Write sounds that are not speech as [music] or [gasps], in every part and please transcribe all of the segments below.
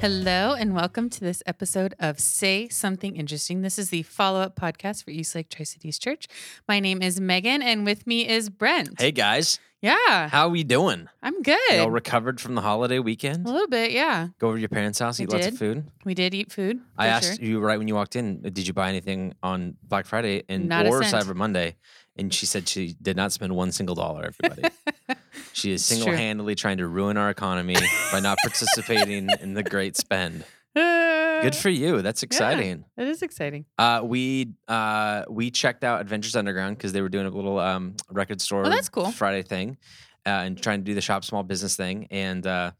Hello, and welcome to this episode of Say Something Interesting. This is the follow up podcast for Eastlake Tri Cities Church. My name is Megan, and with me is Brent. Hey guys, Yeah, how are we doing? I'm good. You all recovered from the holiday weekend? a little bit, yeah. Go over to your parents' house, We eat lots of did. food. We did eat food. I asked sure. you right when you walked in, did you buy anything on Black Friday and Not or. Cyber Monday? And she said she did not spend one single dollar. Everybody, [laughs] she is single-handedly trying to ruin our economy by not participating [laughs] in the great spend. Good for you. That's exciting. It is exciting. Uh, we uh, we checked out Adventures Underground because they were doing a little um, record store Oh, that's cool. Friday thing, uh, and trying to do the shop small business thing, and uh,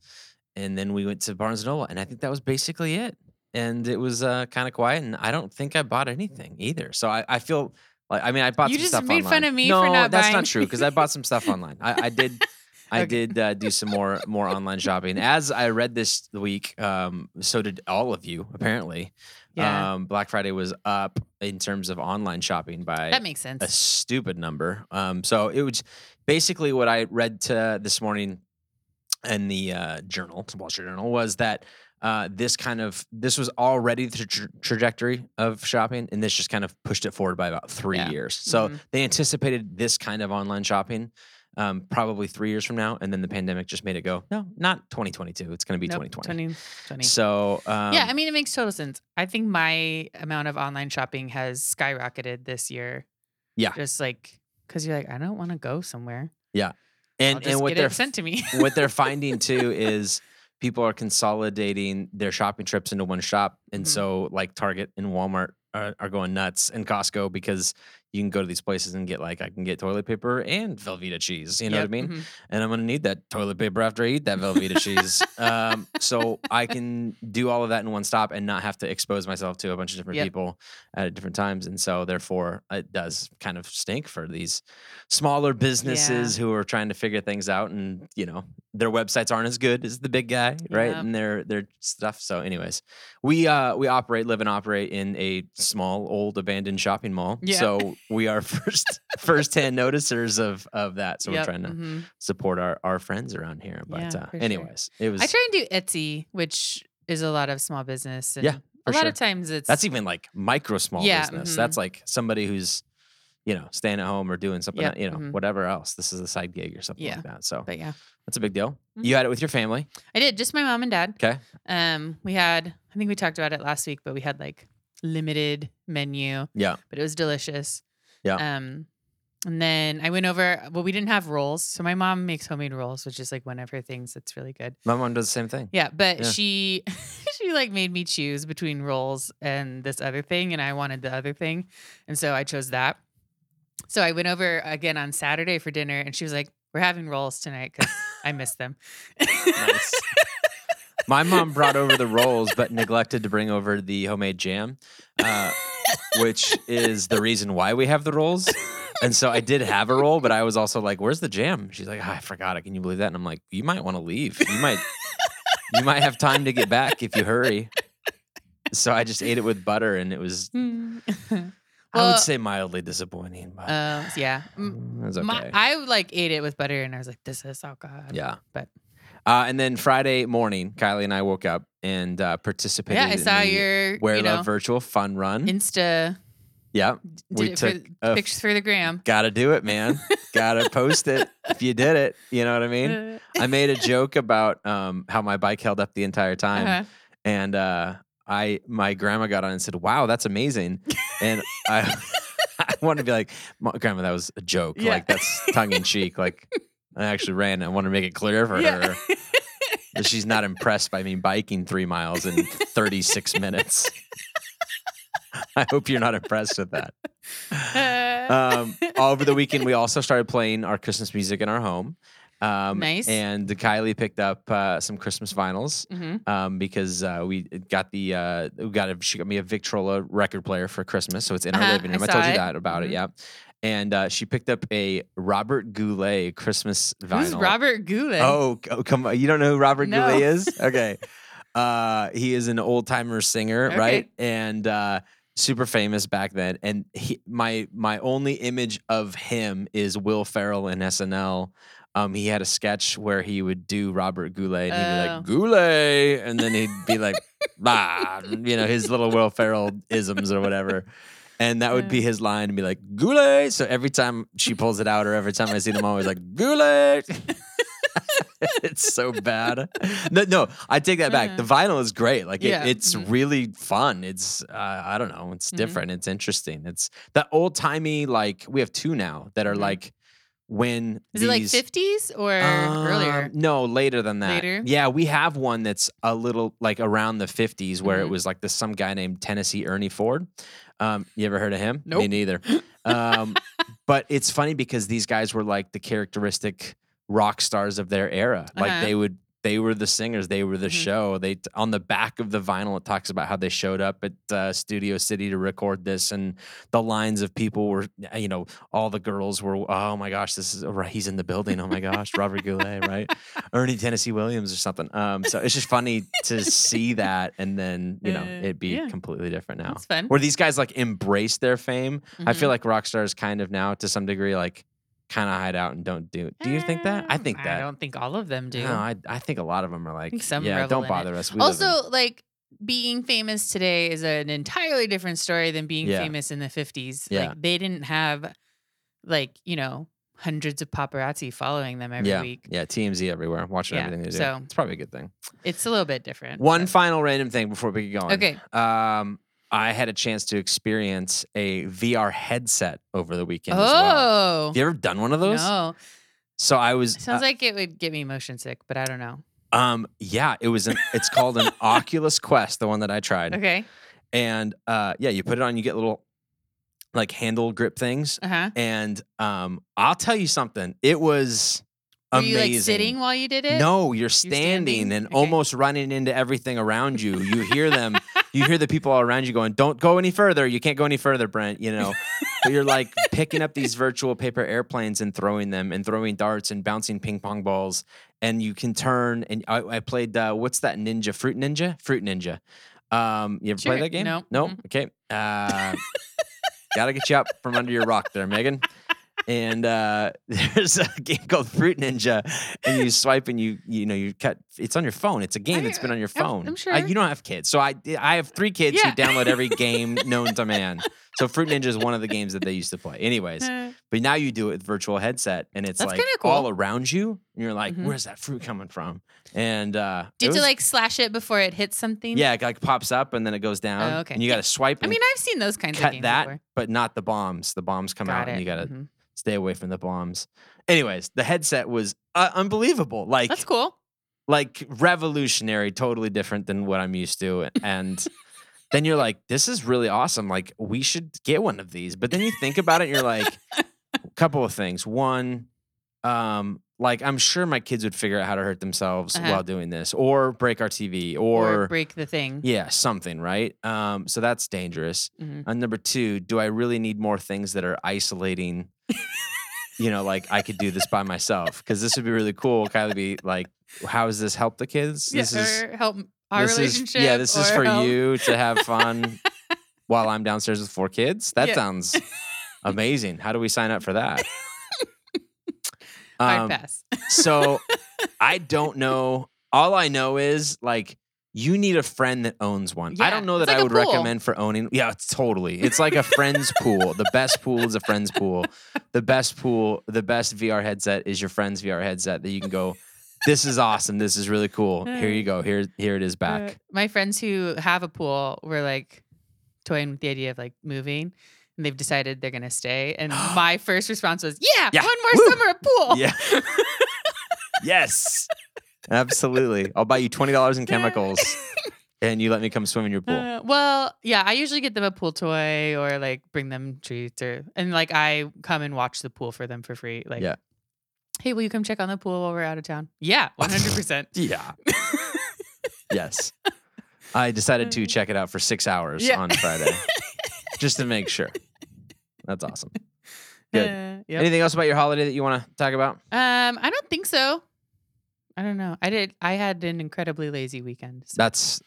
and then we went to Barnes and Noble, and I think that was basically it. And it was uh, kind of quiet, and I don't think I bought anything either. So I, I feel like I mean I bought You some just stuff made online. fun of me no, for not that's buying. not true because I bought some stuff [laughs] online. I, I did. I Okay. did uh, do some more more online shopping. [laughs] As I read this week, um, so did all of you apparently. Yeah. Um, Black Friday was up in terms of online shopping by that makes sense. a stupid number. Um, so it was basically what I read to this morning in the uh, journal, the Wall Street Journal, was that uh, this kind of this was already the tra- trajectory of shopping, and this just kind of pushed it forward by about three Yeah. years. So Mhm. they anticipated this kind of online shopping. Um, probably three years from now, and then the pandemic just made it go. No, not 2022. It's going to be Nope, 2020. 2020. So um, yeah, I mean, it makes total sense. I think my amount of online shopping has skyrocketed this year. Yeah. Just like, because you're like, I don't want to go somewhere. Yeah, and and what get they're it sent to me. what they're finding [laughs] too is people are consolidating their shopping trips into one shop, and Mhm. so like Target and Walmart are, are going nuts, and Costco because you can go to these places and get like I can get toilet paper and Velveeta cheese. You know what I Yep, mean? mhm. And I'm gonna need that toilet paper after I eat that Velveeta cheese. Um, so I can do all of that in one stop and not have to expose myself to a bunch of different Yep. people at different times. And so therefore it does kind of stink for these smaller businesses who are trying to figure things out and you know their websites aren't as good as the big guy, right? Yep. And their their stuff. So anyways, we uh we operate, live and operate in a small old abandoned shopping mall. Yeah. So we are [laughs] first first hand noticers of of that. So Yep, we're trying to mhm. support our, our friends around here. But Yeah, uh, for sure. anyways, it was I try and do Etsy, which is a lot of small business. And Yeah, a for lot sure. of times it's that's even like micro small Yeah, business. mhm. That's like somebody who's you know staying at home or doing something Yep, you know mhm. whatever else. This is a side gig or something Yeah, like that. So But yeah, that's a big deal. You had it with your family, I did just my mom and dad. okay? Um, we had I think we talked about it last week, but we had like limited menu, Yeah, but it was delicious. Yeah. Um, and then I went over. Well, we didn't have rolls, so my mom makes homemade rolls, which is like one of her things that's really good. my mom does the same thing. Yeah, but Yeah. she [laughs] she like made me choose between rolls and this other thing, and I wanted the other thing, and so I chose that. So I went over again on Saturday for dinner, and she was like, "We're having rolls tonight because I miss them." [laughs] Nice. [laughs] My mom brought over the rolls, but neglected to bring over the homemade jam, uh, which is the reason why we have the rolls. And so I did have a roll, but I was also like, "Where's the jam?" She's like, "Ah, "I forgot it. Can you believe that?" And I'm like, "You might want to leave. You might, you might have time to get back if you hurry." So I just ate it with butter, and it was, Hmm. [laughs] I would say, mildly disappointing. But Uh, yeah. Was okay. My, I like ate it with butter, and I was like, "This is so good." yeah, but uh, and then Friday morning, Kylie and I woke up and uh, participated. yeah, I in saw the your Wear you Love know Virtual Fun Run. Insta yeah, we took for pictures for the gram. Gotta do it, man. [laughs] Gotta post it if you did it. You know what I mean? I made a joke about um, how my bike held up the entire time, Uh-huh. and uh, I my grandma got on and said, "Wow, that's amazing," and I. [laughs] I want to be like, "Ma- Grandma, that was a joke. Yeah. Like that's tongue in cheek. Like I actually ran. I want to make it clear for Yeah. her that she's not impressed by me biking three miles in 36 [laughs] minutes. I hope you're not impressed with that. Um, all [laughs] over the weekend, we also started playing our Christmas music in our home. Um, Nice. And Kylie picked up uh, some Christmas vinyls Mhm. um, because uh, we got the uh, we got a, she got me a Victrola record player for Christmas, so it's in our Uh-huh, living room. I, saw told you that about Mhm. it, yeah. And uh, she picked up a Robert Goulet Christmas vinyl. Who's Robert Goulet? Oh, oh, come on! You don't know who Robert No. Goulet is? [laughs] Okay, uh, he is an old timer singer, Okay. right? And uh, super famous back then. And he, my my only image of him is Will Ferrell in SNL. Um, he had a sketch where he would do Robert Goulet and he'd be Oh. like Goulet, and then he'd be like, [laughs] bah, you know, his little Will Ferrell isms or whatever. And that would be his line and be like, Goulet. So every time she pulls it out or every time I see them, I'm always like, Goulet. [laughs] it's so bad. No, no, I take that back. The vinyl is great. Like it, Yeah. it's Mhm. really fun. It's uh, I don't know. It's Mhm. different. It's interesting. It's that old timey like we have two now that are Mhm. like when Is it like these- 50s or earlier? um, No, later than that. Later? Yeah, we have one that's a little like around the 50s where it Mhm. was like this some guy named Tennessee Ernie Ford. Um, you ever heard of him? Me neither. Um, [laughs] but it's funny because these guys were like the characteristic rock stars of their era. Like Uh-huh. they would they were the singers, they were the Mhm. show. They on the back of the vinyl it talks about how they showed up at uh, Studio City to record this and the lines of people were you know, all the girls were oh my gosh, this is right, he's in the building. Oh my gosh, Robert Goulet, right? [laughs] Ernie Tennessee Williams or something. Um, so it's just funny to see [laughs] that and then, you know, Uh, it be yeah. completely different now. Where these guys like embrace their fame. I feel Mhm. like rock stars kind of now to some degree like kind of hide out and don't do. Do you think that? I Um, think that. I don't think all of them do. No, I, I think a lot of them are like, some yeah, revel don't in it. bother us. We live in- also, like being famous today is an entirely different story than being Yeah. famous in the 50s. Yeah. Like they didn't have like, you know, hundreds of paparazzi following them every yeah, week. yeah, TMZ everywhere, watching Yeah, everything they do. so- it's probably a good thing. It's a little bit different. One but- final random thing before we get going. Okay. Um, I had a chance to experience a VR headset over the weekend as well. Oh. Have you ever done one of those? No. So I was. Sounds uh, like it would get me motion sick, but I don't know. um, yeah, it was an. It's called an [laughs] Oculus Quest, the one that I tried. Okay. and uh yeah you put it on you get little like handle grip things Uh-huh. and um i'll tell you something it was Were amazing you like sitting while you did it? no you're standing, standing? and Okay. almost running into everything around you you hear them you hear the people all around you going don't go any further you can't go any further brent you know but you're like [laughs] picking up these virtual paper airplanes and throwing them and throwing darts and bouncing ping pong balls and you can turn and i, I played uh, what's that ninja fruit ninja fruit ninja um you ever Sure. play that game No. no Mm-mm. okay uh [laughs] gotta get you up from under your rock there megan and uh, [laughs] there's a game called Fruit Ninja, and you swipe and you you know you cut. It's on your phone. It's a game that's been on your I'm- phone. I'm I- sure. you don't have kids, so I I have three kids Yeah. who [laughs] download every game known to man. So Fruit Ninja is one of the games that they used to play. Anyways, but now you do it with virtual headset, and it's That's like cool. all around you, and you're like, Mhm. "Where's that fruit coming from?" And uh, do you have to like slash it before it hits something? yeah, it like pops up and then it goes down, Oh, okay. and you got to swipe. I mean, I've seen those kinds of cut games that, before. but not the bombs. The bombs come Got out, it. and you got to Mhm. Stay away from the bombs. Anyways, the headset was uh, unbelievable. Like That's cool. like revolutionary, totally different than what I'm used to. And then you're like, this is really awesome. Like we should get one of these. But then you think about it, you're like, a [laughs] couple of things. One, um, like I'm sure my kids would figure out how to hurt themselves Uh-huh. while doing this, or break our TV, Or, or, break the thing. yeah, something, right? Um, so that's dangerous. Mhm. And number two, do I really need more things that are isolating? You know, like I could do this by myself because this would be really cool. Of be like, how does this help the kids? This is help our this is relationship. yeah, this is for help- you to have fun [laughs] while I'm downstairs with four kids. That Yeah. sounds amazing. How do we sign up for that? [laughs] Um, pass. so [laughs] I don't know. All I know is like you need a friend that owns one. I don't know that like I would pool. recommend for owning. Yeah, it's totally. It's like a friend's pool. The best pool is a friend's pool. The best pool, the best VR headset is your friend's VR headset that you can go. This is awesome. This is really cool. Here you go. Here, here it is Uh, back. my friends who have a pool were like toying with the idea of like moving. And they've decided they're gonna stay. And [gasps] my first response was, "Yeah, Yeah. one more Woo. summer of pool." Yeah. [laughs] yes. Absolutely. I'll buy you twenty dollars in chemicals, [laughs] and you let me come swim in your pool. Uh, well, yeah, I usually get them a pool toy or like bring them treats or and like I come and watch the pool for them for free. Like, Yeah. hey, will you come check on the pool while we're out of town? Yeah, [laughs] one hundred percent. Yeah. yes. I decided to check it out for six hours Yeah. on Friday just to make sure. That's awesome. [laughs] Good. Uh, yep. Anything else about your holiday that you want to talk about? Um, I don't think so. I don't know. I did. I had an incredibly lazy weekend. so- That's,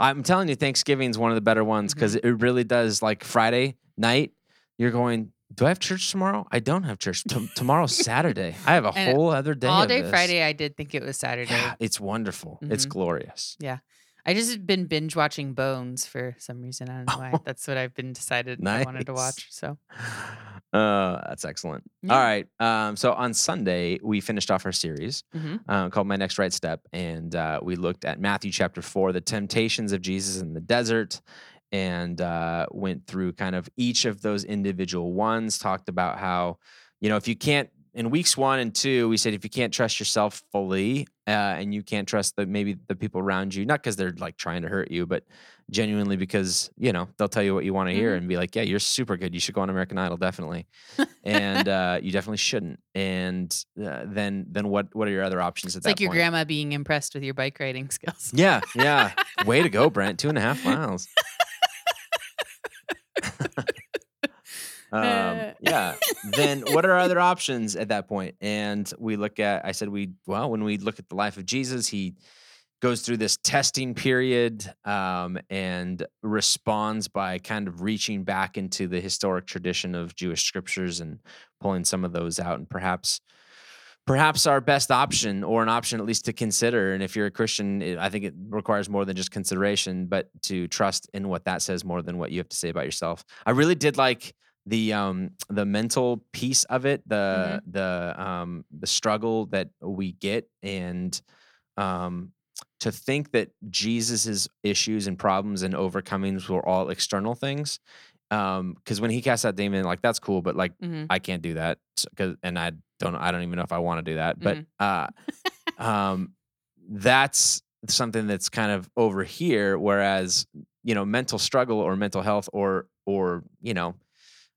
I'm telling you, Thanksgiving's one of the better ones because Mm-hmm. it really does. Like Friday night, you're going, Do I have church tomorrow? I don't have church. T- tomorrow's [laughs] Saturday. I have a And whole other day. All day. Friday, I did think it was Saturday. Yeah, it's wonderful. It's Mhm. glorious. I just been binge watching Bones for some reason. I don't know why. [laughs] That's what I've been decided I wanted to watch. So Uh, that's excellent. Yeah. All right. Um, so on Sunday, we finished off our series mhm. uh, called My Next Right Step. And uh, we looked at Matthew chapter four, the temptations of Jesus in the desert, and uh, went through kind of each of those individual ones, talked about how, you know, if you can't, in weeks one and two, we said if you can't trust yourself fully uh, and you can't trust the maybe the people around you, not because they're like trying to hurt you, but genuinely because, you know, they'll tell you what you want to hear Mhm. and be like, yeah, you're super good. You should go on American Idol, definitely. and [laughs] uh, you definitely shouldn't. And uh, then then what what are your other options at it's that like your point? grandma being impressed with your bike riding skills. Yeah, yeah. Way to go, Brent. Two and a half [laughs] miles. [laughs] um, yeah. Then what are other options at that point? And we look at, I said, we, well, when we look at the life of Jesus, he goes through this testing period um, and responds by kind of reaching back into the historic tradition of Jewish scriptures and pulling some of those out and perhaps perhaps our best option or an option at least to consider and if you're a christian it- i think it requires more than just consideration but to trust in what that says more than what you have to say about yourself i really did like the um the mental piece of it the the um the struggle that we get and um to think that jesus's issues and problems and overcomings were all external things um because when he cast out demon like that's cool but like Mhm. I can't do that because and I don't I don't even know if I want to do that. But uh [laughs] um that's something that's kind of over here whereas you know mental struggle or mental health or or you know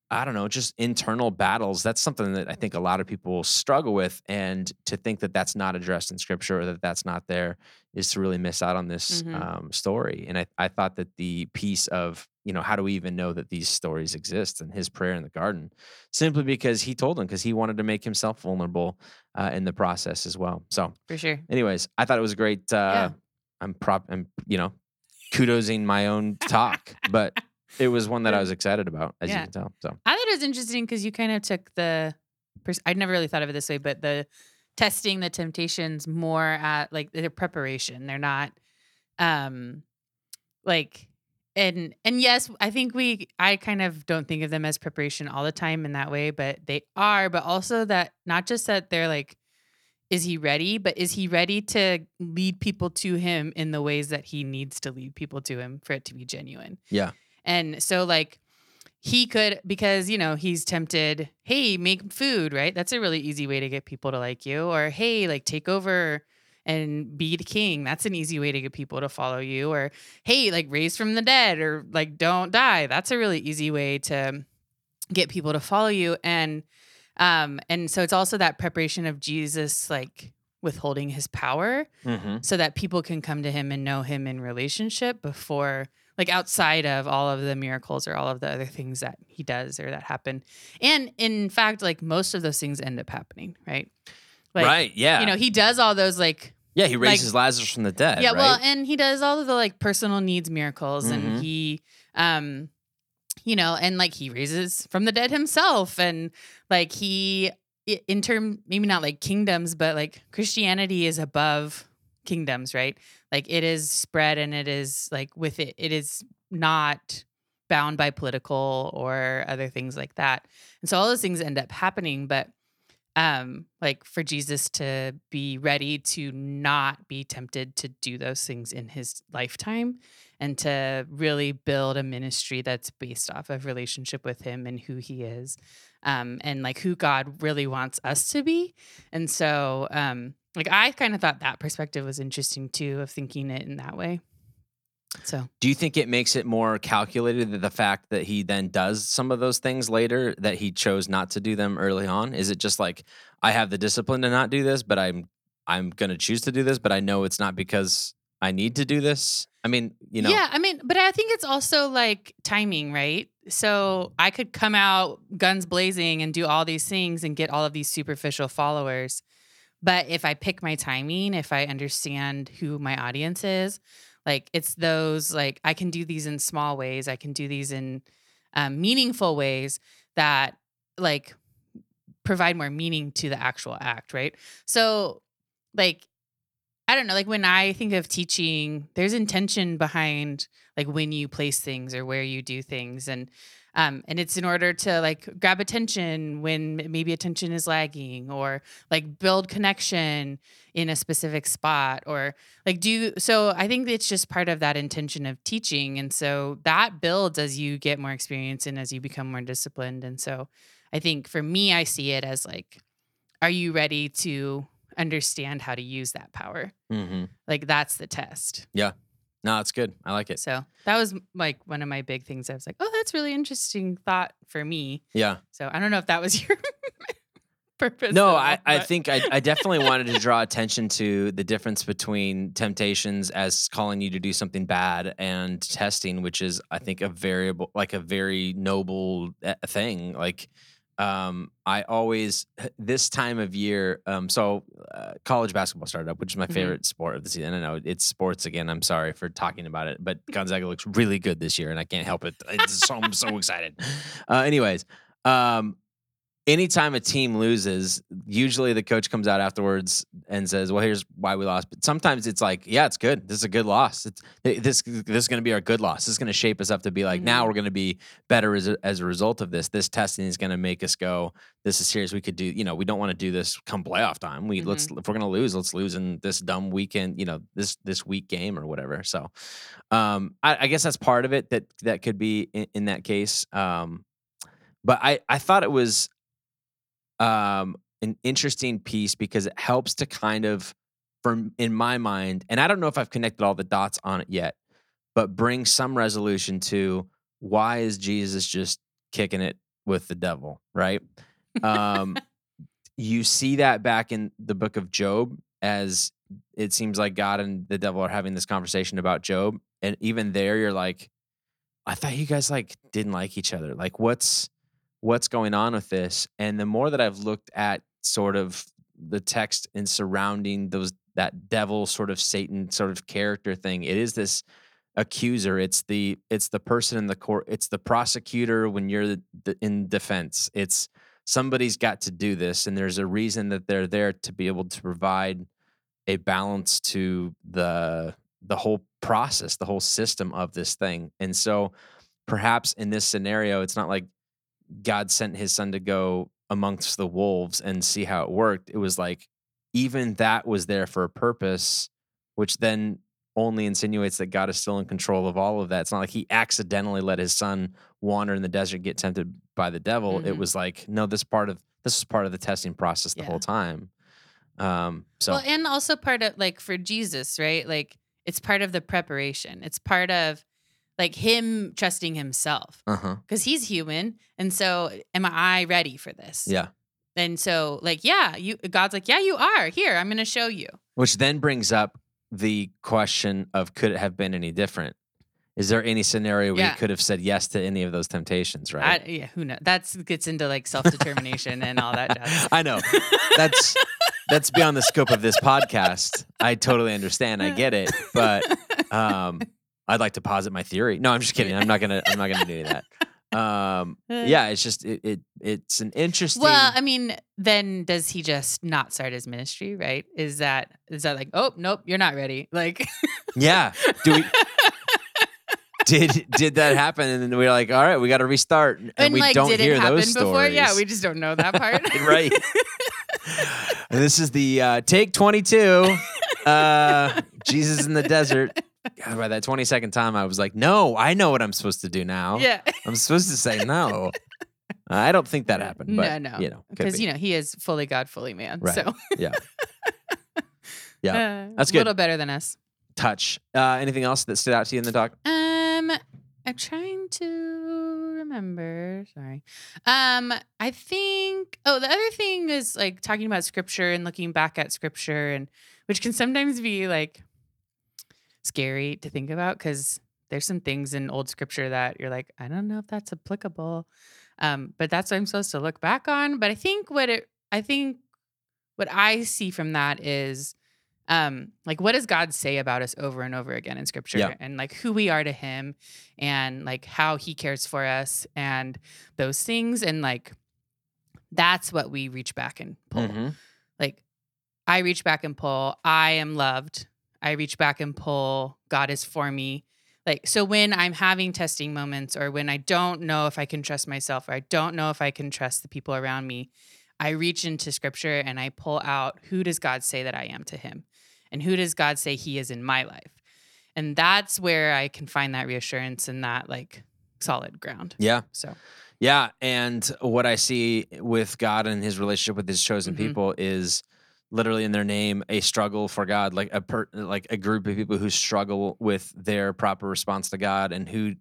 I don't know just internal battles that's something that I think a lot of people struggle with and to think that that's not addressed in scripture or that that's not there is to really miss out on this Mhm. um, story and I, I thought that the piece of you know how do we even know that these stories exist and his prayer in the garden simply because he told them because he wanted to make himself vulnerable uh, in the process as well so For sure. anyways i thought it was great uh, i'm prop i'm you know kudosing my own talk but it was one that i was excited about as Yeah. you can tell so I thought it was interesting because you kind of took the. pers- I'd never really thought of it this way, but the testing the temptations more at like their preparation. They're not, um, like, and and yes, I think we. I kind of don't think of them as preparation all the time in that way, but they are. But also that not just that they're like. Is he ready? But is he ready to lead people to him in the ways that he needs to lead people to him for it to be genuine? yeah And so like he could because you know he's tempted, hey, make food, right? That's a really easy way to get people to like you or hey, like take over and be the king. That's an easy way to get people to follow you or hey, like raise from the dead or like don't die. That's a really easy way to get people to follow you and um and so it's also that preparation of Jesus like withholding his power mm-hmm. so that people can come to him and know him in relationship before like outside of all of the miracles or all of the other things that he does or that happen and in fact like most of those things end up happening right like right yeah you know he does all those like yeah he like- raises lazarus from the dead yeah right? well and he does all of the like personal needs miracles Mhm. and he um you know and like he raises from the dead himself and like he in term maybe not like kingdoms but like christianity is above kingdoms right? Like it is spread and it is like with it it is not bound by political or other things like that. And so all those things end up happening but um like for jesus to be ready to not be tempted to do those things in his lifetime and to really build a ministry that's based off of relationship with him and who he is um and like who god really wants us to be. And so um like i kind of thought that perspective was interesting too of thinking it in that way so Do you think it makes it more calculated that the fact that he then does some of those things later that he chose not to do them early on? Is it just like I have the discipline to not do this, but I'm I'm going to choose to do this, but I know it's not because I need to do this? I mean, you know. Yeah, I mean, but I think it's also like timing, right? So I could come out guns blazing and do all these things and get all of these superficial followers. But if I pick my timing, if I understand who my audience is, like it's those, like I can do these in small ways, I can do these in um, meaningful ways that like provide more meaning to the actual act, right? So like I don't know, like when I think of teaching, there's intention behind like when you place things or where you do things and um, and it's in order to like grab attention when maybe attention is lagging or like build connection in a specific spot or like do you, so i think it's just part of that intention of teaching. And so that builds as you get more experience and as you become more disciplined. And so i think for me i see it as like are you ready to understand how to use that power? Mm-hmm. like that's the test No, it's good. I like it. so that was like one of my big things i was like oh that's really interesting thought for me Yeah. so I don't know if that was [laughs] your purpose. No, I, I think I, I definitely wanted to draw [laughs] attention to the difference between temptations as calling you to do something bad and testing, which is, I think, a variable, like a very noble uh, thing. Like, um, I always, this time of year, um, so uh, college basketball started up, which is my Mhm. favorite sport of the season. I know it's sports again. I'm sorry for talking about it, but Gonzaga looks really good this year, and I can't help it. It's so, I'm so excited. Uh, anyways, um, anytime a team loses, usually the coach comes out afterwards and says, "Well, here's why we lost." But sometimes it's like, "Yeah, it's good. This is a good loss. It's, this this is going to be our good loss. This is going to shape us up to be like now Mhm. we're going to be better as a, as a result of this. This testing is going to make us go. This is serious. We could do. You know, we don't want to do this come playoff time. We let's if we're going to lose, let's lose in this dumb weekend. You know, this this week game or whatever. So, um, I, I guess that's part of it that that could be in, in that case. Um, but I I thought it was um an interesting piece because it helps to kind of from in my mind and i don't know if i've connected all the dots on it yet but bring some resolution to why is jesus just kicking it with the devil right? Um [laughs] you see that back in the book of job as it seems like god and the devil are having this conversation about job and even there you're like i thought you guys like didn't like each other. Like what's what's going on with this and the more that i've looked at sort of the text and surrounding those that devil sort of satan sort of character thing it is this accuser it's the it's the person in the court it's the prosecutor when you're in defense. It's somebody's got to do this and there's a reason that they're there to be able to provide a balance to the the whole process the whole system of this thing. And so perhaps in this scenario it's not like God sent his son to go amongst the wolves and see how it worked. It was like even that was there for a purpose, which then only insinuates that God is still in control of all of that. It's not like he accidentally let his son wander in the desert, get tempted by the devil. It Mhm. was like, no, this part of this is part of the testing process the Yeah. whole time. Um, so well, and also part of like for Jesus, right? Like it's part of the preparation. It's part of like him trusting himself uh-huh. because he's human, and so am I ready for this? Yeah. And so, like, yeah, you God's like, yeah, you are. Here, I'm going to show you. Which then brings up the question of could it have been any different? Is there any scenario where Yeah. you could have said yes to any of those temptations, right? I, yeah, who knows? That gets into like self determination and all that jazz. [laughs] I know. That's that's beyond the scope of this podcast. I totally understand. I get it. But um I'd like to posit my theory. No, I'm just kidding. I'm not gonna I'm not gonna do that. Um [laughs] yeah, it's just it, it it's an interesting Well, I mean, then does he just not start his ministry? Right? Is that is that like, oh nope, you're not ready? Like, Yeah. Do we [laughs] did did that happen? And then we are like, all right, we got to restart, and, and we like, don't hear those before? stories. Yeah, we just don't know that part. [laughs] right. and this is the uh, take twenty two. Uh, Jesus in the desert. God, by that twenty second time, I was like, no, I know what I'm supposed to do now. yeah. I'm supposed to say no. [laughs] I don't think that happened. But, no, no, You know, because be. you know he is fully God, fully man. Right. So Yeah. [laughs] Uh, Yeah. That's A little better than us. touch. Uh, anything else that stood out to you in the doc? Um, I'm trying to remember. Sorry. Um, I think. Oh, the other thing is like talking about scripture and looking back at scripture, and which can sometimes be like scary to think about because there's some things in old scripture that you're like, I don't know if that's applicable. Um, but that's what I'm supposed to look back on. But I think what it, I think what I see from that is um like what does god say about us over and over again in scripture Yeah. and like who we are to him and like how he cares for us and those things and like that's what we reach back and pull. Mhm. Like I reach back and pull, I am loved. I reach back and pull, God is for me. Like so when I'm having testing moments or when I don't know if I can trust myself or I don't know if I can trust the people around me, I reach into scripture and I pull out who does God say that I am to him? And who does God say he is in my life? And that's where I can find that reassurance and that like solid ground. Yeah. So Yeah, and what I see with God and His relationship with His chosen Mhm. people is literally in their name a struggle for God, like a per, like a group of people who struggle with their proper response to God, and who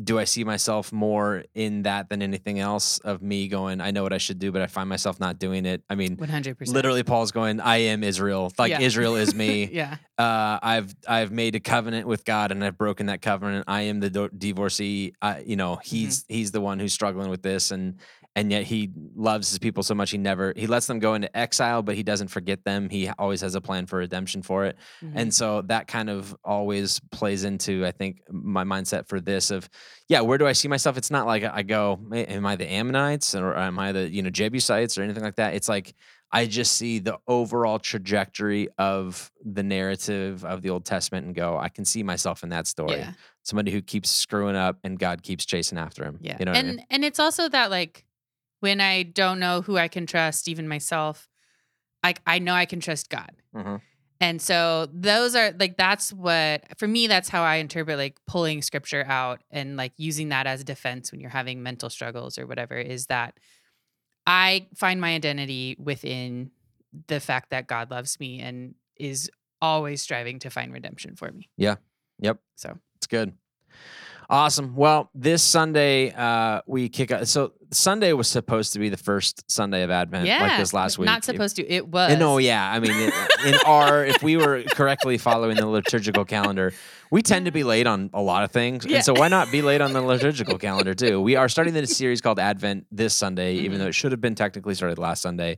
do I see myself more in that than anything else of me going, I know what I should do, but I find myself not doing it. I mean, 100%. literally, Paul's going, I am Israel, like Yeah. Israel is me. [laughs] yeah. uh, I've I've made a covenant with God and I've broken that covenant. I am the do- divorcee. I, you know, he's he's the one who's struggling with this, and and yet he loves his people so much. He never he lets them go into exile, but he doesn't forget them. He always has a plan for redemption for it, Mhm. and so that kind of always plays into I think my mindset for this of yeah, where do I see myself? It's not like I go, am I the Ammonites or am I the you know Jebusites or anything like that? It's like I just see the overall trajectory of the narrative of the Old Testament and go, I can see myself in that story. yeah. Somebody who keeps screwing up and God keeps chasing after him. Yeah. You know and I mean? and it's also that like when I don't know who I can trust, even myself, like I know I can trust God. Mhm. And so those are like that's what for me that's how I interpret like pulling scripture out and like using that as defense when you're having mental struggles or whatever is that I find my identity within the fact that God loves me and is always striving to find redemption for me. Yeah. Yep. So It's good. Awesome. Well, this Sunday, uh, we kick out. So Sunday was supposed to be the first Sunday of Advent, yeah, like this last week. Not supposed to. It was. No, yeah. I mean, it, in our, if we were correctly following the liturgical calendar, we tend to be late on a lot of things. Yeah. And so why not be late on the liturgical calendar too? We are starting this series called Advent this Sunday, even Mhm. though it should have been technically started last Sunday.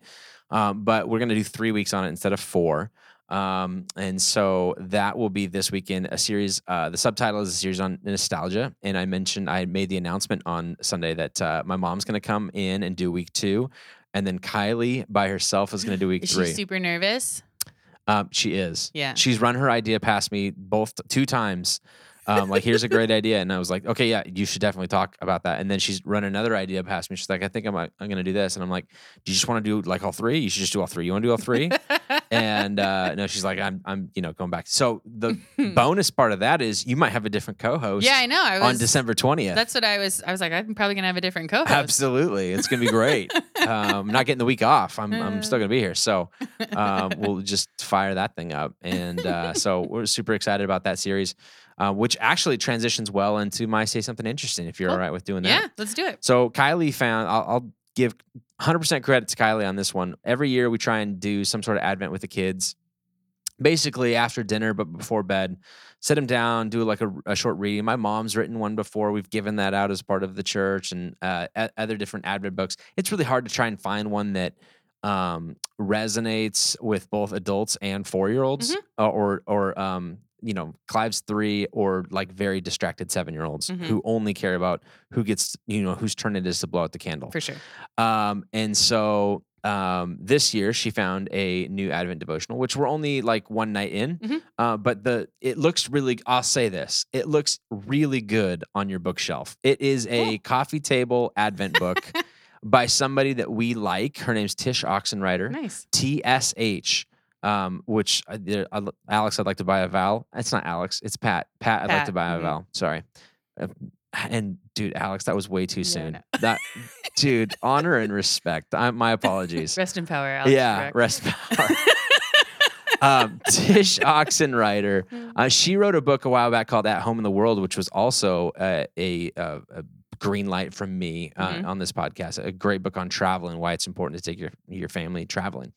Um, but we're going to do three weeks on it instead of four. Um, and so that will be this weekend a series. Uh, the subtitle is a series on nostalgia. And I mentioned, I made the announcement on Sunday that uh, my mom's going to come in and do week two. And then Kylie by herself is going to do week Is three. she super nervous? Um, she is. Yeah. She's run her idea past me both two times. Um, like here's a great idea, and I was like, okay, yeah, you should definitely talk about that. And then she's run another idea past me. She's like, I think I'm I'm gonna do this, and I'm like, do you just want to do like all three? You should just do all three. You want to do all three? [laughs] and uh, no, she's like, I'm I'm you know going back. So the bonus part of that is you might have a different co-host. yeah, I know. I was on December twentieth. That's what I was. I was like, I'm probably gonna have a different co-host. Absolutely, it's gonna be great. [laughs] um, i'm not getting the week off. I'm I'm still gonna be here, so um, we'll [laughs] just fire that thing up. And uh, so we're super excited about that series, uh, which actually transitions well into my say something interesting. If you're Cool. all right with doing that, Yeah, let's do it. so Kylie found. I'll, I'll give 100% credit to Kylie on this one. Every year we try and do some sort of advent with the kids. Basically after dinner, but before bed, sit them down, do like a, a short reading. My mom's written one before. We've given that out as part of the church and uh, other different advent books. It's really hard to try and find one that um, resonates with both adults and four year olds, Mhm. or or um, you know, Clive's three or like very distracted seven year olds Mhm. who only care about who gets you know whose turn it is to blow out the candle. For sure. Um, and so um, this year she found a new Advent devotional, which we're only like one night in. Mhm. Uh, but the it looks really. I'll say this: it looks really good on your bookshelf. It is a Cool. coffee table Advent book [laughs] by somebody that we like. Her name's Tsh Oxenreider. Nice. TSH. Um, which uh, I- Alex, I'd like to buy a vowel. It's not Alex, it's Pat. Pat, I'd like to buy a mhm. vowel. Sorry. Uh, and dude, Alex, that was way too soon. That, dude, honor and [laughs] respect. I, my apologies. Rest in power. Alex yeah, rest power. [laughs] um, Tsh Oxenreider. Uh, she wrote a book a while back called "At Home in the World," which was also uh, a, a, a green light from me uh, Mhm. on this podcast. A great book on travel and why it's important to take your your family traveling.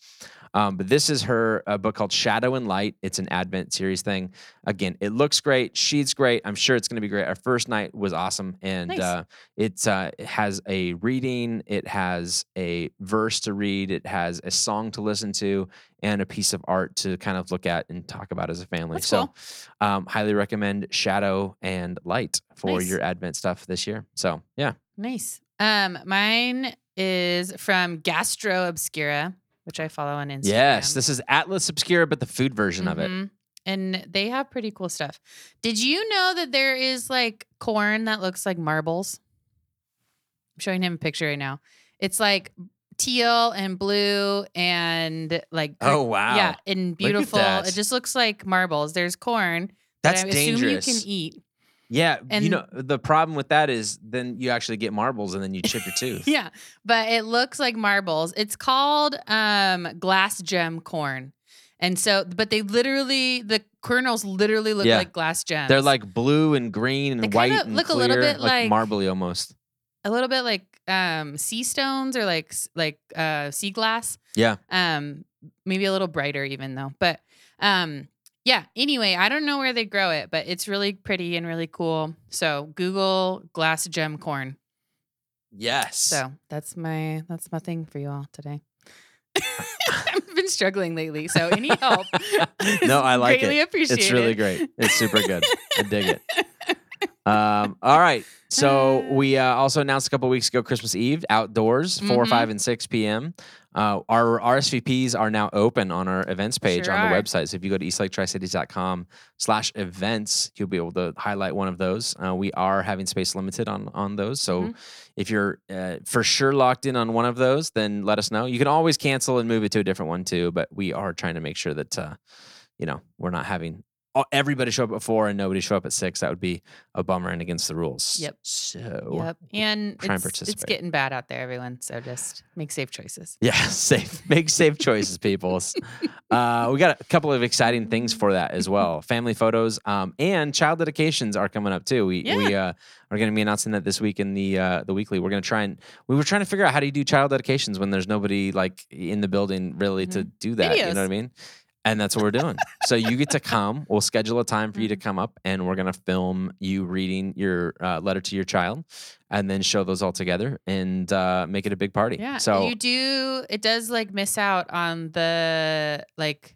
Um, but this is her uh, book called Shadow and Light. It's an Advent series thing. Again, it looks great. She's great. I'm sure it's going to be great. Our first night was awesome, and Nice. uh, it's uh, it has a reading, it has a verse to read, it has a song to listen to, and a piece of art to kind of look at and talk about as a family. That's so, cool. um, highly recommend Shadow and Light for Nice. your Advent stuff this year. So, yeah, Nice. Um, mine is from Gastro Obscura, which I follow on Instagram. Yes, this is Atlas Obscura, but the food version of it. Mhm. And they have pretty cool stuff. Did you know that there is like corn that looks like marbles? I'm showing him a picture right now. It's like teal and blue and like Oh wow, yeah, and beautiful. It just looks like marbles. There's corn that that's I dangerous. assume you can eat. Yeah, And- you know the problem with that is then you actually get marbles and then you chip your tooth. [laughs] Yeah, but it looks like marbles. It's called um glass gem corn. And so but they literally the kernels literally look Yeah. like glass gems. They're like blue and green and They white and look a little bit like- marbly almost. a little bit like um sea stones or like like uh sea glass. Yeah. Um maybe a little brighter even though. But um yeah, anyway, I don't know where they grow it, but it's really pretty and really cool. So Google glass gem corn. Yes. So that's my that's my thing for you all today. [laughs] I've been struggling lately, so any help? [laughs] No, I like greatly it. Appreciated. It's really great. It's super good. I dig it. [laughs] Um, all right. So we uh, also announced a couple weeks ago Christmas Eve outdoors, 4, Mhm. 5, and 6 p.m. Uh, our RSVPs are now open on our events page Sure on the are. website. So if you go to eastlaketricities.com slash events, you'll be able to highlight one of those. Uh, we are having space limited on on those. So Mhm. if you're uh, for sure locked in on one of those, then let us know. You can always cancel and move it to a different one too. But we are trying to make sure that uh, you know we're not having everybody show up at four and nobody show up at six. That would be a bummer and against the rules. Yep. So Yep. And try and it's, it's getting bad out there, everyone. So just make safe choices. [laughs] Yeah, safe. Make safe choices, people. Uh, we got a couple of exciting things for that as well. Family photos um, and child dedications are coming up too. We we uh, are going to be announcing that this week in the uh, the weekly. We're going to try and we were trying to figure out how do you do child dedications when there's nobody like in the building really to do that. You know what I mean? And that's what we're doing. so you get to come. We'll schedule a time for you to come up, and we're gonna film you reading your uh, letter to your child, and then show those all together and uh, make it a big party. Yeah. So you do it does like miss out on the like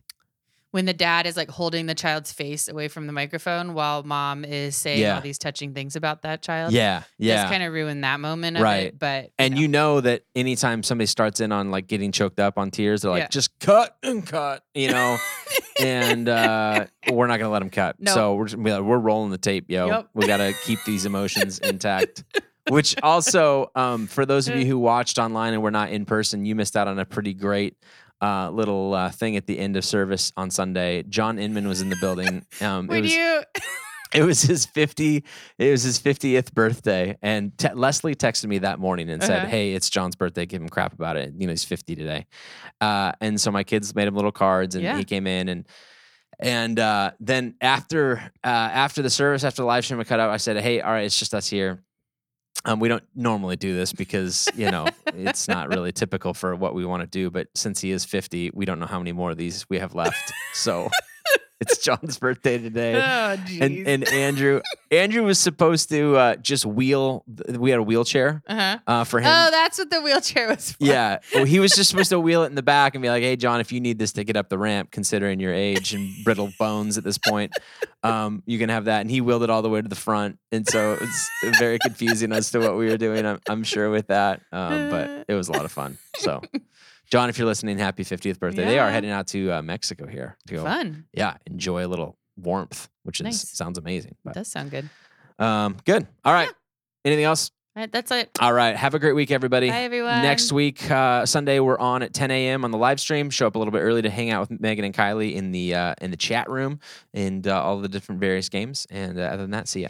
when the dad is like holding the child's face away from the microphone while mom is saying Yeah. all these touching things about that child. yeah, yeah. Just kind of ruined that moment of Right. it. But And know. you know that anytime somebody starts in on like getting choked up on tears, they're like, Yeah. just cut and cut, you know. [laughs] and uh, we're not gonna let them cut. No. So we're just we're rolling the tape, yo. Yep. We gotta keep these emotions [laughs] intact. Which also, um, for those of you who watched online and were not in person, you missed out on a pretty great uh, little uh, thing at the end of service on Sunday. John Inman was in the building. [laughs] Um, it would was you [laughs] it was his 50 it was his 50th birthday and te- leslie texted me that morning and said Uh-huh. hey it's john's birthday give him crap about it you know he's 50 today uh, and so my kids made him little cards and Yeah. he came in and and uh, then after uh, after the service after the live stream cut out i said hey all right it's just us here um, we don't normally do this because you know it's not really typical for what we want to do but since he is 50 we don't know how many more of these we have left so it's john's birthday today Oh [laughs] and and Andrew Andrew was supposed to uh, just wheel. We had a wheelchair uh-huh. uh, for him. Oh, that's what the wheelchair was for. yeah, [laughs] well, he was just supposed to wheel it in the back and be like, "Hey, John, if you need this to get up the ramp, considering your age and brittle bones at this point, um, you can have that." And he wheeled it all the way to the front, and so it was very confusing as to what we were doing. I'm, I'm sure with that, um, but it was a lot of fun. So, John, if you're listening, happy 50th birthday! They are heading out to uh, Mexico here to go. Fun. Yeah, enjoy a little warmth, which is sounds amazing. But Does sound good. um, good. All right. Anything else? All right, that's it. All right. Have a great week, everybody. Bye everyone. Next week, uh, Sunday, we're on at 10 a.m. on the live stream. Show up a little bit early to hang out with Megan and Kylie in the uh, in the chat room and uh, all the different various games. And uh, other than that, see ya.